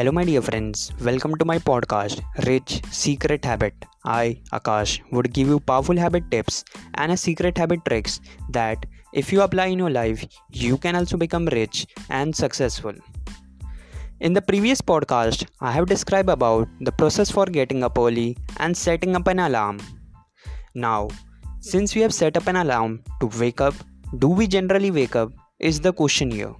Hello, my dear friends. Welcome to my podcast, Rich Secret Habit. I, Akash, would give you powerful habit tips and a secret habit tricks that, if you apply in your life, you can also become rich and successful. In the previous podcast, I have described about the process for getting up early and setting up an alarm. Now, since we have set up an alarm to wake up, do we generally wake up? Is the question here.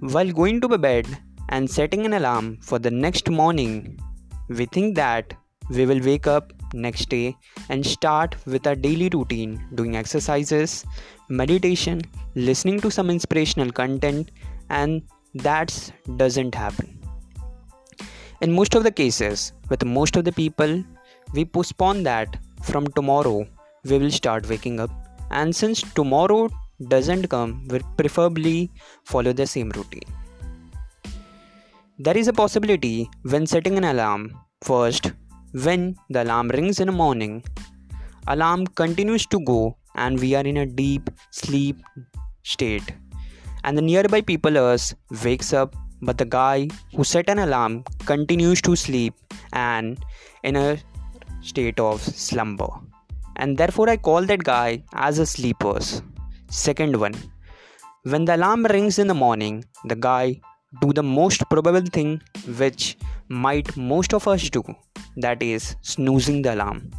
While going to bed, and setting an alarm for the next morning, we think that we will wake up next day and start with our daily routine doing exercises, meditation, listening to some inspirational content, and that doesn't happen. In most of the cases, with most of the people, we postpone that from tomorrow we will start waking up, and since tomorrow doesn't come, we'll preferably follow the same routine. There is a possibility when setting an alarm. First, when the alarm rings in the morning, alarm continues to go and we are in a deep sleep state. And the nearby people us wakes up, but the guy who set an alarm continues to sleep and in a state of slumber. And therefore I call that guy as a sleepers. Second one, when the alarm rings in the morning, the guy do the most probable thing which might most of us do that is snoozing the alarm.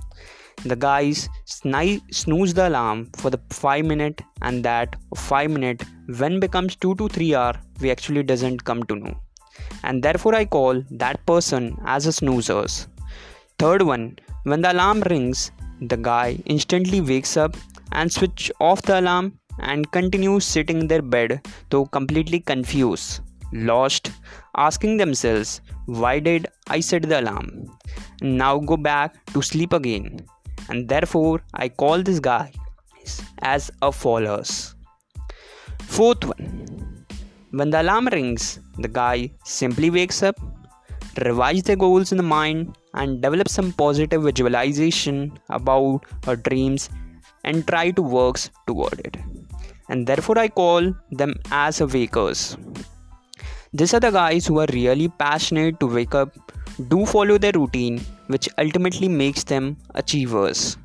The guys sni- snooze the alarm for the 5 minute and that 5 minute when becomes 2 to 3 hour we actually doesn't come to know. And therefore i call that person as a snoozers. Third one when the alarm rings the guy instantly wakes up and switch off the alarm and continues sitting in their bed though completely confused lost, asking themselves, Why did I set the alarm? Now go back to sleep again. And therefore, I call this guy as a followers. Fourth one When the alarm rings, the guy simply wakes up, revise their goals in the mind, and develop some positive visualization about her dreams and try to work toward it. And therefore, I call them as a wakers. These are the guys who are really passionate to wake up, do follow their routine, which ultimately makes them achievers.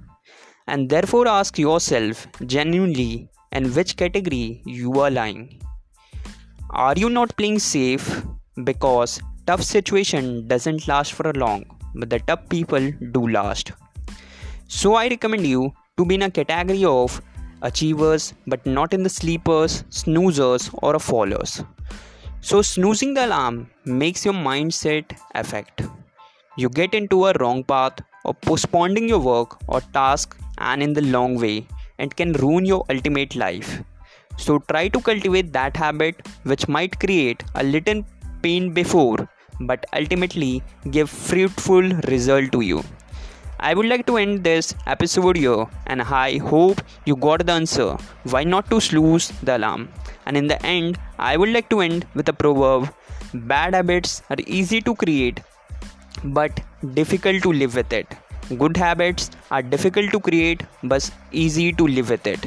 And therefore, ask yourself genuinely in which category you are lying. Are you not playing safe because tough situation doesn't last for long, but the tough people do last? So I recommend you to be in a category of achievers but not in the sleepers, snoozers or followers. So, snoozing the alarm makes your mindset affect. You get into a wrong path or postponing your work or task, and in the long way, it can ruin your ultimate life. So, try to cultivate that habit which might create a little pain before but ultimately give fruitful result to you. I would like to end this episode here and I hope you got the answer why not to snooze the alarm. And in the end, I would like to end with a proverb Bad habits are easy to create but difficult to live with it. Good habits are difficult to create but easy to live with it.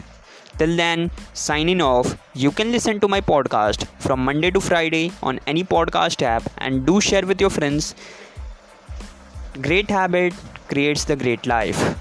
Till then, signing off. You can listen to my podcast from Monday to Friday on any podcast app and do share with your friends. Great habit creates the great life.